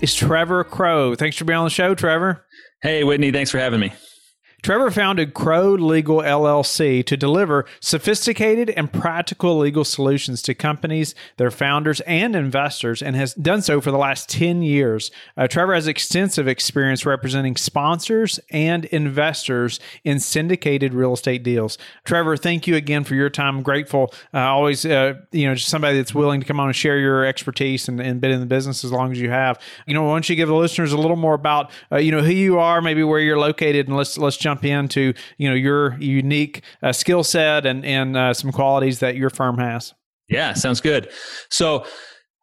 is Trevor Crow. Thanks for being on the show, Trevor. Hey, Whitney. Thanks for having me. Trevor founded Crow Legal LLC to deliver sophisticated and practical legal solutions to companies, their founders, and investors, and has done so for the last 10 years. Uh, Trevor has extensive experience representing sponsors and investors in syndicated real estate deals. Trevor, thank you again for your time. I'm grateful. Uh, always, uh, you know, just somebody that's willing to come on and share your expertise and, and been in the business as long as you have. You know, why don't you give the listeners a little more about, uh, you know, who you are, maybe where you're located, and let's let's jump into you know your unique uh, skill set and and uh, some qualities that your firm has. Yeah, sounds good. So.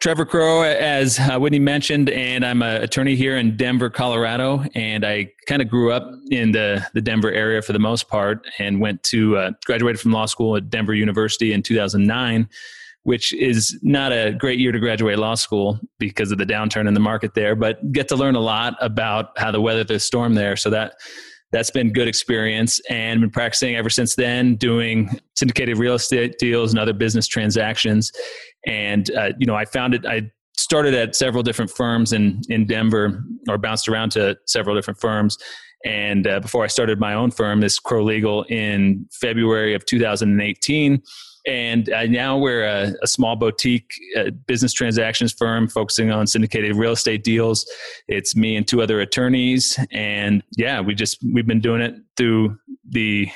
Trevor Crow, as uh, Whitney mentioned, and I'm an attorney here in Denver, Colorado. And I kind of grew up in the, the Denver area for the most part and went to, uh, graduated from law school at Denver University in 2009 which is not a great year to graduate law school because of the downturn in the market there, but get to learn a lot about how to weather the storm there. So that that's been good experience and been practicing ever since then doing syndicated real estate deals and other business transactions. And uh, you know i found it i started at several different firms in in denver or bounced around to several different firms. And uh, before i started my own firm this crow legal in february of 2018 and uh, now we're a, a small boutique uh, business transactions firm focusing on syndicated real estate deals. It's me and two other attorneys, and yeah, we just we've been doing it through the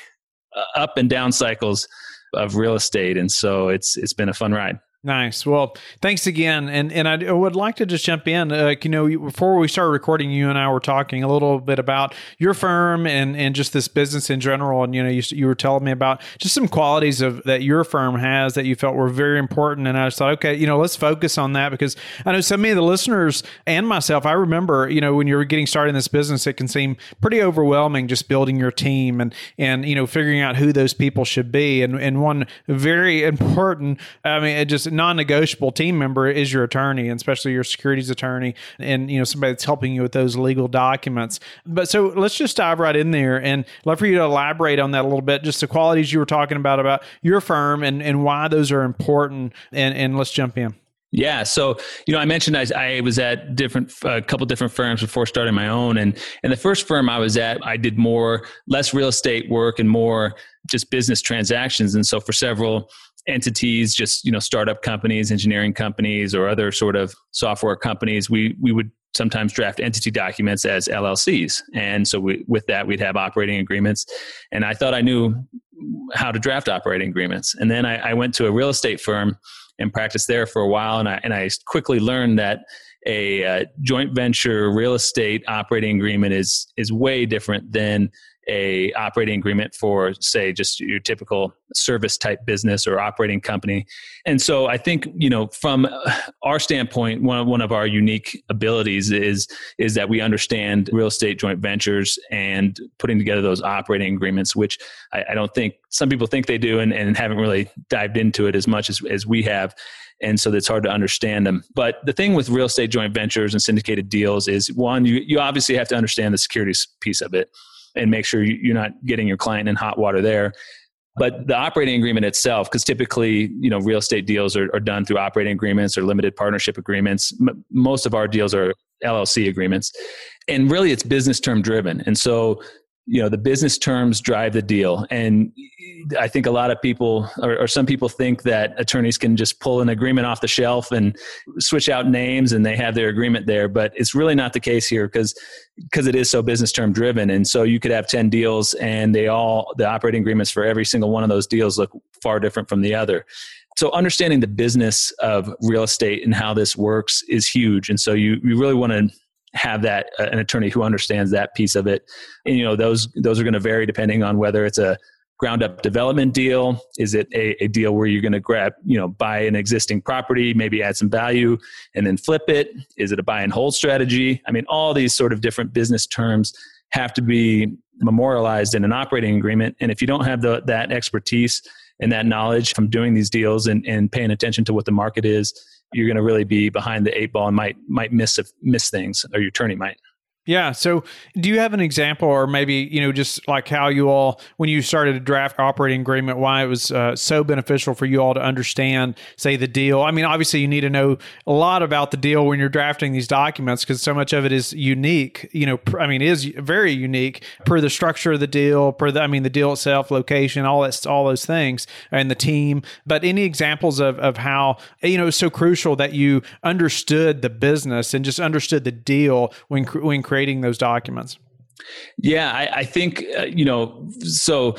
uh, up and down cycles of real estate, and so it's it's been a fun ride. Nice. Well, thanks again, and and I would like to just jump in. Uh, you know, before we started recording, you and I were talking a little bit about your firm and and just this business in general. And you know, you, you were telling me about just some qualities of that your firm has that you felt were very important. And I just thought, okay, you know, let's focus on that because I know so many of the listeners and myself. I remember, you know, when you're getting started in this business, it can seem pretty overwhelming just building your team and and you know figuring out who those people should be. And and one very important, I mean, it just non-negotiable team member is your attorney, and especially your securities attorney, and you know somebody that's helping you with those legal documents. But so let's just dive right in there, and love for you to elaborate on that a little bit, just the qualities you were talking about about your firm and and why those are important, and and let's jump in. Yeah, so you know, I mentioned I, I was at different a uh, couple different firms before starting my own, and and the first firm I was at, I did more less real estate work and more just business transactions, and so for several entities, just you know, startup companies, engineering companies, or other sort of software companies, we we would sometimes draft entity documents as LLCs, and so we, with that we'd have operating agreements. And I thought I knew how to draft operating agreements, and then I, I went to a real estate firm and practiced there for a while, and I and I quickly learned that a uh, joint venture real estate operating agreement is is way different than a operating agreement for say just your typical service type business or operating company. And so i think you know from our standpoint one of, one of our unique abilities is is that we understand real estate joint ventures and putting together those operating agreements which i, I don't think some people think they do and, and haven't really dived into it as much as, as we have. And so it's hard to understand them. But the thing with real estate joint ventures and syndicated deals is one, you, you obviously have to understand the securities piece of it and make sure you're not getting your client in hot water there. But the operating agreement itself, because typically, you know, real estate deals are, are, done through operating agreements or limited partnership agreements. M- most of our deals are LLC agreements, and really, it's business term driven. And so, you know the business terms drive the deal. And i think a lot of people or, or, some people think that attorneys can just pull an agreement off the shelf and switch out names and they have their agreement there. But it's really not the case here because because it is so business term driven. And so you could have 10 deals and they all the operating agreements for every single one of those deals look far different from the other. So understanding the business of real estate and how this works is huge. And so you, you really want to have that uh, an attorney who understands that piece of it and you know those those are going to vary depending on whether it's a ground up development deal? Is it a, a deal where you're going to grab, you know, buy an existing property, maybe add some value and then flip it? Is it a buy and hold strategy? I mean, all these sort of different business terms have to be memorialized in an operating agreement. And if you don't have the, that expertise and that knowledge from doing these deals and, and paying attention to what the market is, you're going to really be behind the eight ball and might might miss miss things, or your attorney might. Yeah. So, do you have an example, or maybe you know, just like how you all, when you started a draft operating agreement, why it was uh, so beneficial for you all to understand, say, the deal? I mean, obviously, you need to know a lot about the deal when you're drafting these documents because so much of it is unique. You know, I mean, is very unique per the structure of the deal, per the, I mean, the deal itself, location, all that, all those things, and the team. But any examples of of how you know it's so crucial that you understood the business and just understood the deal when when creating creating those documents? Yeah, I, I think uh, you know. So,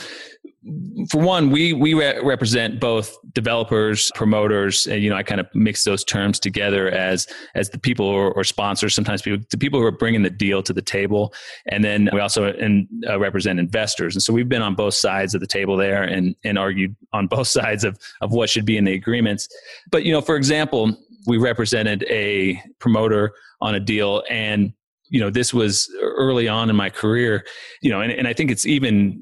for one, we we re- represent both developers, promoters, and you know, I kind of mix those terms together as as the people or, or sponsors. Sometimes people, the people who are bringing the deal to the table, and then we also in, uh, represent investors. And so we've been on both sides of the table there, and and argued on both sides of of what should be in the agreements. But you know, for example, we represented a promoter on a deal, and you know, this was early on in my career, you know, and, and I think it's even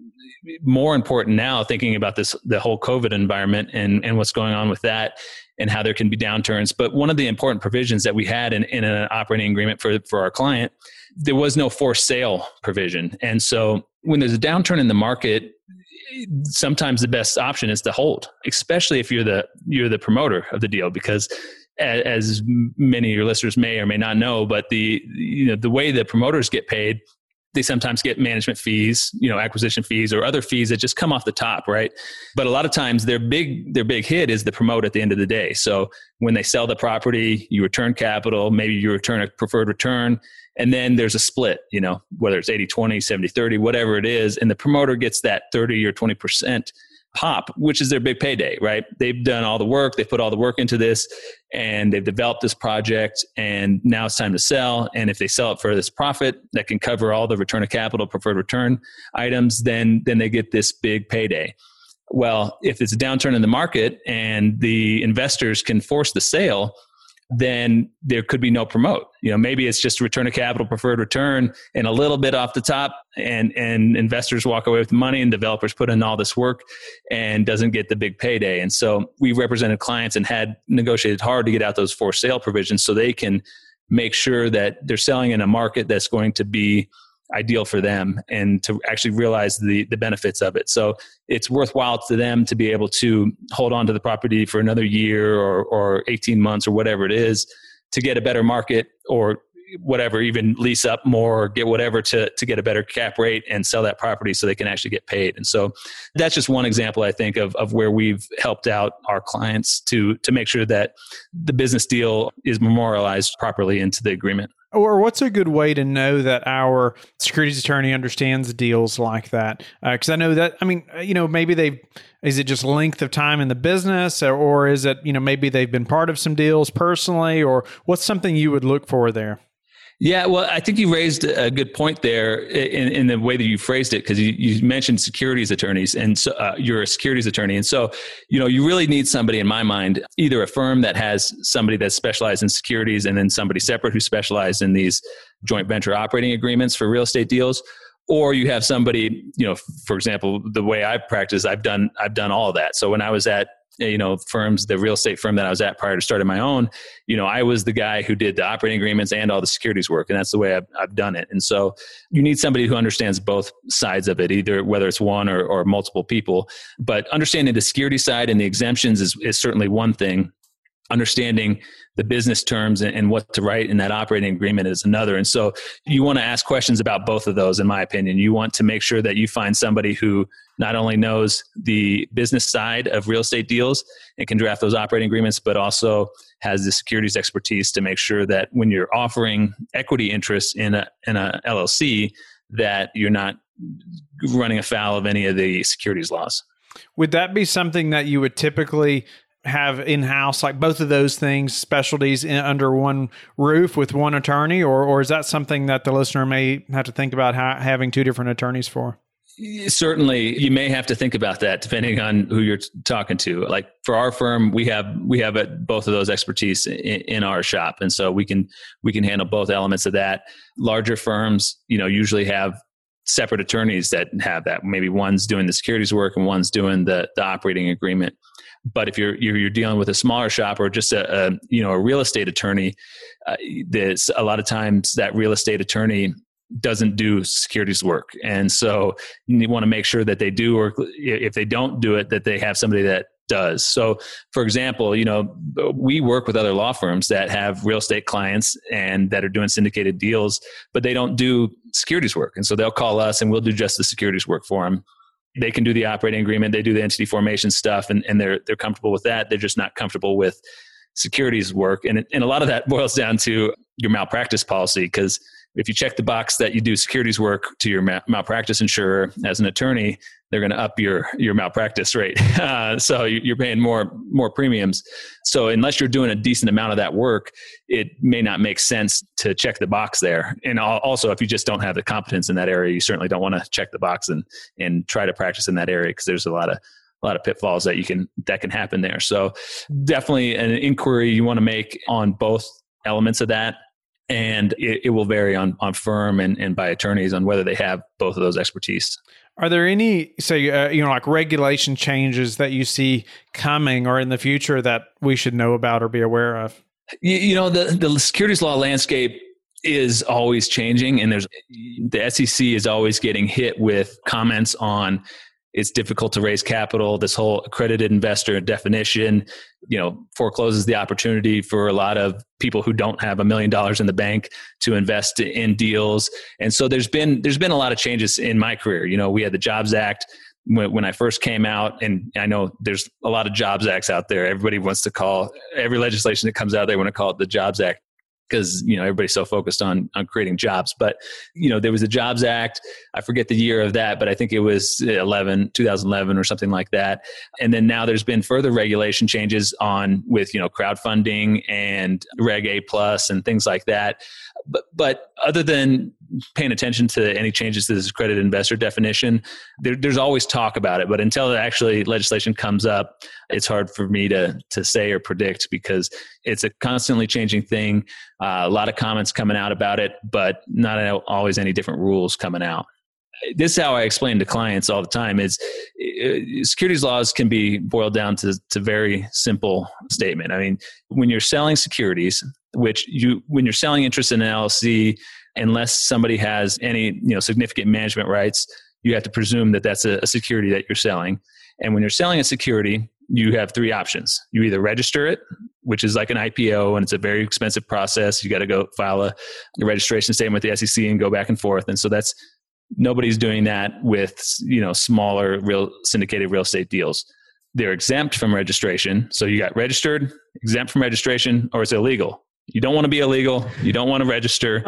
more important now thinking about this, the whole COVID environment and, and what's going on with that and how there can be downturns. But one of the important provisions that we had in, in an operating agreement for, for our client, there was no forced sale provision. And so when there's a downturn in the market, sometimes the best option is to hold, especially if you're the you're the promoter of the deal, because as many of your listeners may or may not know, but the you know the way that promoters get paid, they sometimes get management fees, you know, acquisition fees or other fees that just come off the top, right? But a lot of times their big their big hit is the promote at the end of the day. So when they sell the property, you return capital, maybe you return a preferred return, and then there's a split, you know, whether it's 80 20, 70 30, whatever it is, and the promoter gets that 30 or 20% pop, which is their big payday, right? They've done all the work, they've put all the work into this, and they've developed this project, and now it's time to sell. And if they sell it for this profit that can cover all the return of capital, preferred return items, then then they get this big payday. Well, if it's a downturn in the market and the investors can force the sale, then there could be no promote. You know, maybe it's just return of capital, preferred return, and a little bit off the top, and and investors walk away with money, and developers put in all this work, and doesn't get the big payday. And so we represented clients and had negotiated hard to get out those forced sale provisions so they can make sure that they're selling in a market that's going to be ideal for them and to actually realize the the benefits of it. So it's worthwhile to them to be able to hold on to the property for another year or or 18 months or whatever it is to get a better market or whatever even lease up more or get whatever to to get a better cap rate and sell that property so they can actually get paid and so that's just one example i think of of where we've helped out our clients to to make sure that the business deal is memorialized properly into the agreement or what's a good way to know that our securities attorney understands deals like that? Because uh, I know that, I mean, uh, you know, maybe they is it just length of time in the business, or, or is it, you know, maybe they've been part of some deals personally, or what's something you would look for there? Yeah, well, I think you raised a good point there in, in the way that you phrased it because you, you, mentioned securities attorneys, and so uh, you're a securities attorney, and so you know you really need somebody, in my mind, either a firm that has somebody that's specialized in securities, and then somebody separate who specialized in these joint venture operating agreements for real estate deals, or you have somebody, you know, for example, the way I've practiced, I've done I've done all that. So when I was at Uh, you know firms the real estate firm that i was at prior to starting my own you know i was the guy who did the operating agreements and all the securities work and that's the way i've, I've done it. And so you need somebody who understands both sides of it either whether it's one or, or multiple people. But understanding the security side and the exemptions is, is certainly one thing understanding the business terms and, and, what to write in that operating agreement is another. And so you want to ask questions about both of those, in my opinion. You want to make sure that you find somebody who not only knows the business side of real estate deals and can draft those operating agreements, but also has the securities expertise to make sure that when you're offering equity interest in a, in a LLC, that you're not running afoul of any of the securities laws. Would that be something that you would typically have in house, like both of those things, specialties in, under one roof with one attorney, or or is that something that the listener may have to think about ha- having two different attorneys for? certainly you may have to think about that depending on who you're talking to. Like for our firm we have we have both of those expertise in, in, our shop and so we can we can handle both elements of that. Larger firms you know usually have separate attorneys that have that. Maybe one's doing the securities work and one's doing the the operating agreement but if you're you're, dealing with a smaller shop or just a, a you know a real estate attorney uh, there's a lot of times that real estate attorney doesn't do securities work. And so you want to make sure that they do, or if they don't do it, that they have somebody that does. So, for example, you know, we work with other law firms that have real estate clients and that are doing syndicated deals, but they don't do securities work. And so they'll call us and we'll do just the securities work for them. They can do the operating agreement, they do the entity formation stuff, and, and they're they're comfortable with that. They're just not comfortable with securities work. And, and a lot of that boils down to your malpractice policy because if you check the box that you do securities work to your malpractice insurer as an attorney, they're going to up your your malpractice rate. Uh, so you're paying more more premiums. So unless you're doing a decent amount of that work, it may not make sense to check the box there. And also, if you just don't have the competence in that area, you certainly don't want to check the box and and try to practice in that area because there's a lot of a lot of pitfalls that you can that can happen there. So definitely an inquiry you want to make on both elements of that and it, it, will vary on, on firm and, and by attorneys on whether they have both of those expertise. Are there any, say, uh, you know, like regulation changes that you see coming or in the future that we should know about or be aware of? You, you know, the, the securities law landscape is always changing, and there's the SEC is always getting hit with comments on it's difficult to raise capital. This whole accredited investor definition, you know, forecloses the opportunity for a lot of people who don't have a million dollars in the bank to invest in deals. And so there's been there's been a lot of changes in my career. You know, we had the Jobs Act when, I first came out, and I know there's a lot of Jobs Acts out there. Everybody wants to call every legislation that comes out, they want to call it the Jobs Act because you know everybody's so focused on on creating jobs but you know there was a jobs act. I forget the year of that but i think it was 11 2011 or something like that. And then now there's been further regulation changes on with you know crowdfunding and reg a plus and things like that. But but other than paying attention to any changes to this accredited investor definition there, there's always talk about it but until actually legislation comes up it's hard for me to to say or predict because it's a constantly changing thing uh, a lot of comments coming out about it but not always any different rules coming out this is how I explain to clients all the time is uh, securities laws can be boiled down to, to very simple statement. I mean, when you're selling securities, which you when you're selling interest in an LLC, unless somebody has any you know significant management rights, you have to presume that that's a, a security that you're selling. And when you're selling a security, you have three options. You either register it, which is like an IPO, and it's a very expensive process. You got to go file a, a, registration statement with the SEC and go back and forth. And so that's nobody's doing that with you know smaller real syndicated real estate deals. They're exempt from registration. So you got registered, exempt from registration, or it's illegal. You don't want to be illegal. You don't want to register.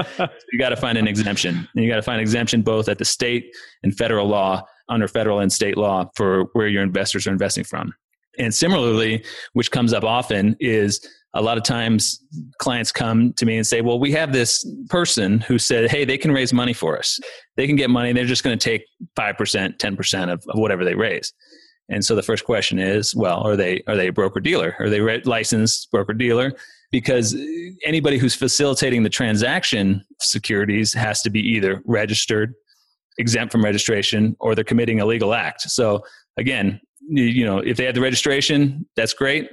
you got to find an exemption. And you got to find exemption both at the state and federal law, under federal and state law for where your investors are investing from. And similarly, which comes up often, is a lot of times clients come to me and say, Well, we have this person who said, Hey, they can raise money for us. They can get money. They're just going to take 5%, 10% of, of whatever they raise. And so the first question is, well, are they are they a broker dealer? Are they licensed broker dealer? Because anybody who's facilitating the transaction securities has to be either registered, exempt from registration, or they're committing a legal act. So again, you know, if they had the registration, that's great.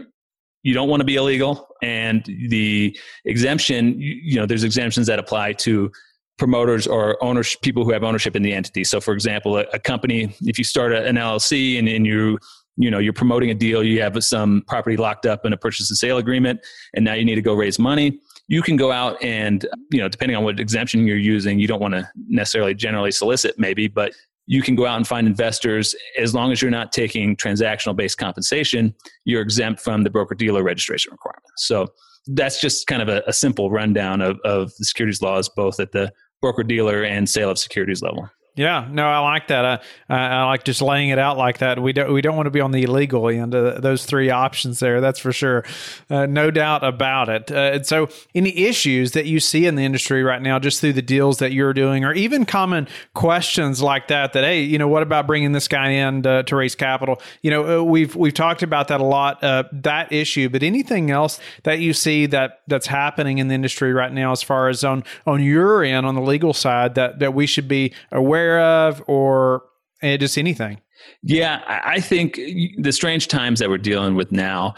You don't want to be illegal, and the exemption, you know, there's exemptions that apply to promoters or owners, people who have ownership in the entity. So, for example, a, a company, if you start a, an LLC and, and you you know you're promoting a deal you have some property locked up in a purchase and sale agreement and now you need to go raise money. You can go out and you know depending on what exemption you're using you don't want to necessarily generally solicit maybe but you can go out and find investors. As long as you're not taking transactional based compensation you're exempt from the broker dealer registration requirement. So that's just kind of a, a simple rundown of, of the securities laws both at the broker dealer and sale of securities level Yeah, no, I like that. I, I like just laying it out like that. We don't we don't want to be on the illegal end of those three options there. That's for sure, uh, no doubt about it. Uh, and so, any issues that you see in the industry right now, just through the deals that you're doing, or even common questions like that, that hey, you know, what about bringing this guy in to, to raise capital? You know, uh, we've we've talked about that a lot, uh, that issue. But anything else that you see that that's happening in the industry right now, as far as on on your end, on the legal side, that that we should be aware aware of or uh, just anything? Yeah, I think the strange times that we're dealing with now,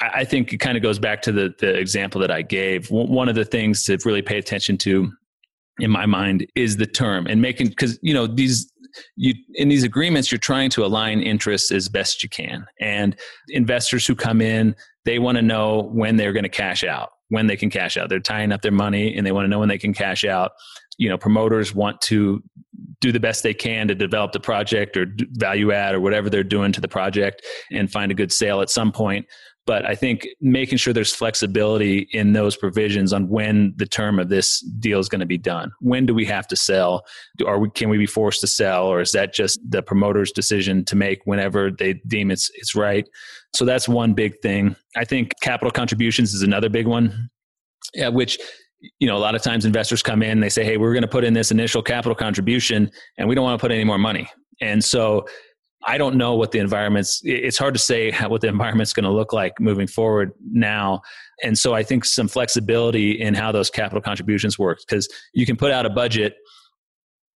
I think it kind of goes back to the, the example that I gave. One of the things to really pay attention to in my mind is the term and making, because, you know, these, you in these agreements you're trying to align interests as best you can and investors who come in they want to know when they're going to cash out when they can cash out they're tying up their money and they want to know when they can cash out you know promoters want to do the best they can to develop the project or value add or whatever they're doing to the project and find a good sale at some point. But i think making sure there's flexibility in those provisions on when the term of this deal is going to be done. When do we have to sell? Are we can we be forced to sell or is that just the promoter's decision to make whenever they deem it's it's right? So that's one big thing. I think capital contributions is another big one yeah, which you know, a lot of times investors come in, they say, Hey, we're going to put in this initial capital contribution and we don't want to put any more money. And so I don't know what the environment's, it's hard to say what the environment's going to look like moving forward now. And so I think some flexibility in how those capital contributions work because you can put out a budget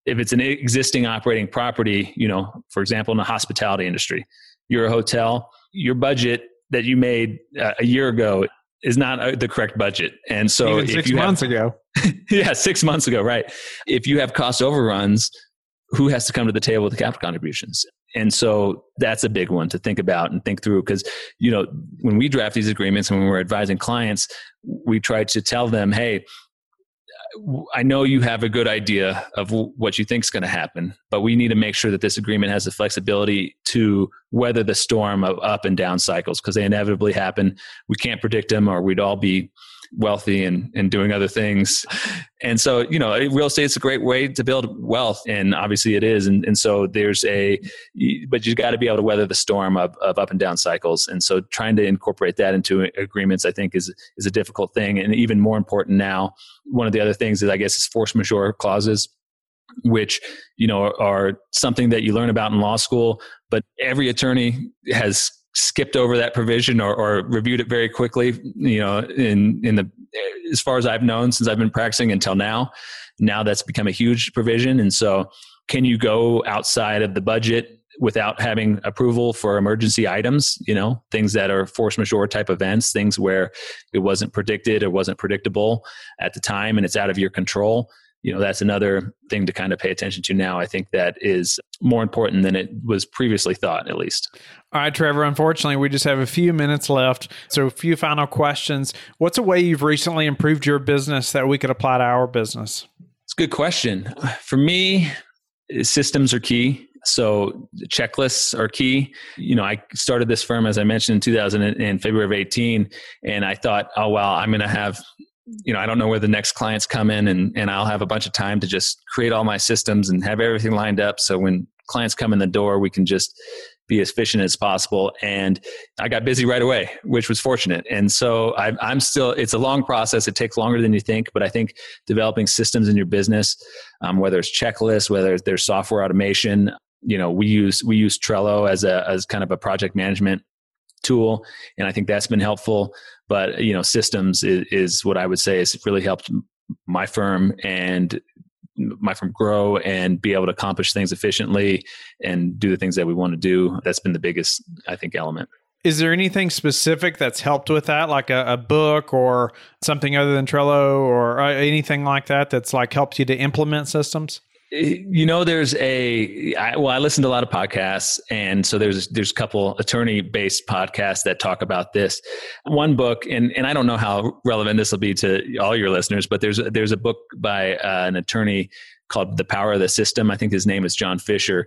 if it's an existing operating property, you know, for example, in the hospitality industry, you're a hotel, your budget that you made uh, a year ago is not uh, the correct budget. And so Even six months have, ago. yeah, six months ago, right. If you have cost overruns, who has to come to the table with the capital contributions? And so that's a big one to think about and think through because, you know, when we draft these agreements and when we're advising clients, we try to tell them, hey, I know you have a good idea of what you think is going to happen, but we need to make sure that this agreement has the flexibility to weather the storm of up and down cycles because they inevitably happen. We can't predict them, or we'd all be wealthy and, and doing other things. And so, you know, real estate is a great way to build wealth. And obviously it is. And, and so there's a, but you've got to be able to weather the storm of, of up and down cycles. And so trying to incorporate that into agreements, I think is, is a difficult thing. And even more important now, one of the other things is, I guess, is force majeure clauses which you know are, are, something that you learn about in law school but every attorney has skipped over that provision or, or reviewed it very quickly. You know, in in the as far as I've known since I've been practicing until now, now that's become a huge provision. And so, can you go outside of the budget without having approval for emergency items? You know, things that are force majeure type events, things where it wasn't predicted or wasn't predictable at the time, and it's out of your control you know that's another thing to kind of pay attention to now i think that is more important than it was previously thought at least. All right trevor unfortunately we just have a few minutes left. So a few final questions. What's a way you've recently improved your business that we could apply to our business? It's a good question. For me systems are key. So checklists are key. You know, I started this firm as I mentioned in 2000 in February of 18, and I thought, oh well, I'm going to have you know, I don't know where the next clients come in and, and I'll have a bunch of time to just create all my systems and have everything lined up. So when clients come in the door, we can just be as efficient as possible. And I got busy right away, which was fortunate. And so I, I'm still, it's a long process. It takes longer than you think, but I think developing systems in your business, um, whether it's checklists, whether there's software automation, you know, we use, we use Trello as a, as kind of a project management tool. And I think that's been helpful. But you know systems is, is what i would say has really helped my firm and my firm grow and be able to accomplish things efficiently and do the things that we want to do. That's been the biggest i think element. Is there anything specific that's helped with that? Like a, a book or something other than trello or uh, anything like that that's like helped you to implement systems you know there's a I, well i listen to a lot of podcasts and so there's there's a couple attorney based podcasts that talk about this. One book and and i don't know how relevant this will be to all your listeners but there's there's a book by uh, an attorney called the power of the system. I think his name is john fisher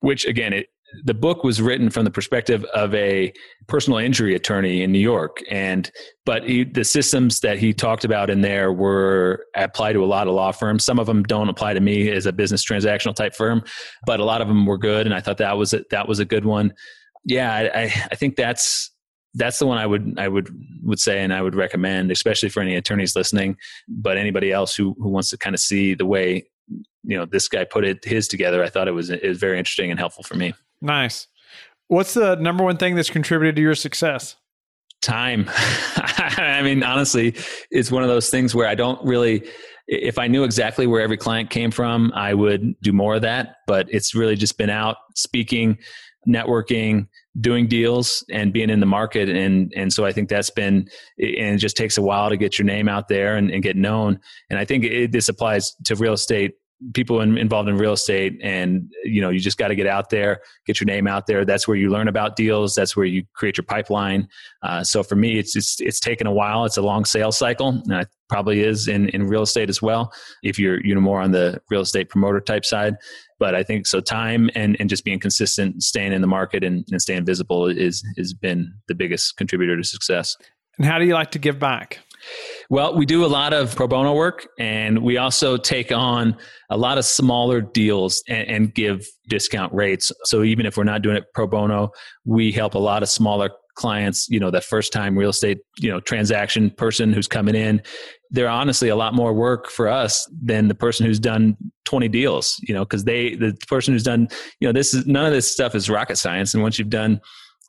which again it the book was written from the perspective of a personal injury attorney in New York, and but he, the systems that he talked about in there were apply to a lot of law firms. Some of them don't apply to me as a business transactional type firm, but a lot of them were good, and I thought that was a, that was a good one. Yeah, I, I think that's that's the one I would I would would say and I would recommend, especially for any attorneys listening, but anybody else who who wants to kind of see the way you know this guy put it his together. I thought it was it was very interesting and helpful for me. Nice. What's the number one thing that's contributed to your success? Time. I mean, honestly, it's one of those things where I don't really if I knew exactly where every client came from, I would do more of that. But it's really just been out speaking, networking, doing deals, and being in the market. And and so I think that's been and it just takes a while to get your name out there and, and get known. And I think it, this applies to real estate people in, involved in real estate and you know you just got to get out there get your name out there. That's where you learn about deals. That's where you create your pipeline. Uh, so for me it's, it's it's taken a while. It's a long sales cycle and it probably is in in real estate as well if you're you know more on the real estate promoter type side. But i think so time and and just being consistent staying in the market and, and staying visible is has been the biggest contributor to success. And how do you like to give back well, we do a lot of pro bono work, and we also take on a lot of smaller deals and, and, give discount rates. So even if we're not doing it pro bono, we help a lot of smaller clients. You know, that first time real estate, you know, transaction person who's coming in. They're honestly a lot more work for us than the person who's done 20 deals. You know, because they the person who's done, you know, this is none of this stuff is rocket science. And once you've done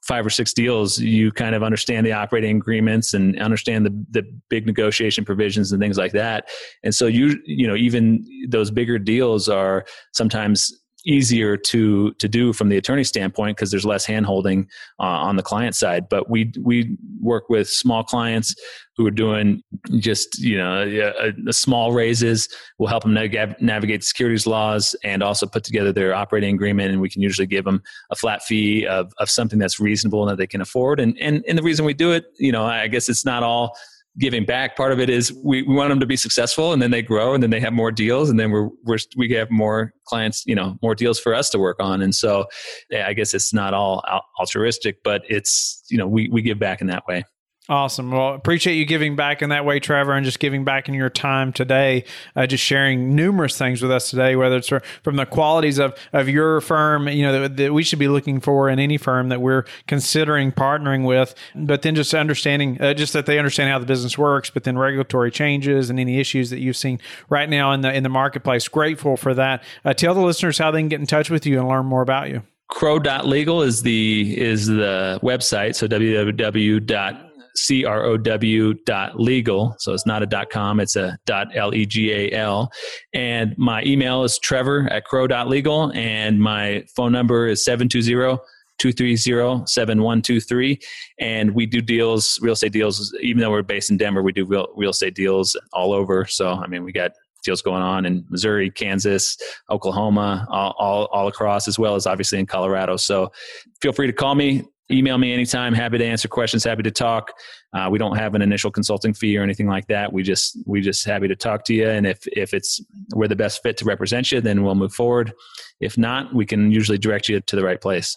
five or six deals, you kind of understand the operating agreements and understand the, the big negotiation provisions and things like that. And so you, you know, even those bigger deals are sometimes easier to to do from the attorney standpoint because there's less handholding uh, on the client side. But we we work with small clients who are doing just you know a, a small raises. We'll help them nav- navigate securities laws and also put together their operating agreement. And we can usually give them a flat fee of of something that's reasonable and that they can afford. And and and the reason we do it, you know, I guess it's not all giving back. Part of it is we, we want them to be successful and then they grow and then they have more deals and then we're, we're, we have more clients, you know, more deals for us to work on. And so yeah, I guess it's not all altruistic, but it's, you know, we, we give back in that way. Awesome. Well, appreciate you giving back in that way, Trevor, and just giving back in your time today, uh, just sharing numerous things with us today, whether it's from the qualities of, of your firm, you know, that, that, we should be looking for in any firm that we're considering partnering with, but then just understanding, uh, just that they understand how the business works, but then regulatory changes and any issues that you've seen right now in the, in the marketplace. Grateful for that. Uh, tell the listeners how they can get in touch with you and learn more about you. Crow.legal is the is the website. So www C-R-O-W dot legal. So it's not a dot com, it's a dot L-E-G-A-L. And my email is trevor at crow dot legal. And my phone number is 720 230 7123. And we do deals, real estate deals, even though we're based in Denver, we do real, real estate deals all over. So, I mean, we got deals going on in Missouri, Kansas, Oklahoma, all, all, all across, as well as obviously in Colorado. So feel free to call me email me anytime. Happy to answer questions. Happy to talk. Uh, we don't have an initial consulting fee or anything like that. We just we just happy to talk to you. And if if it's we're the best fit to represent you then we'll move forward. If not we can usually direct you to the right place.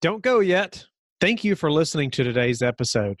Don't go yet. Thank you for listening to today's episode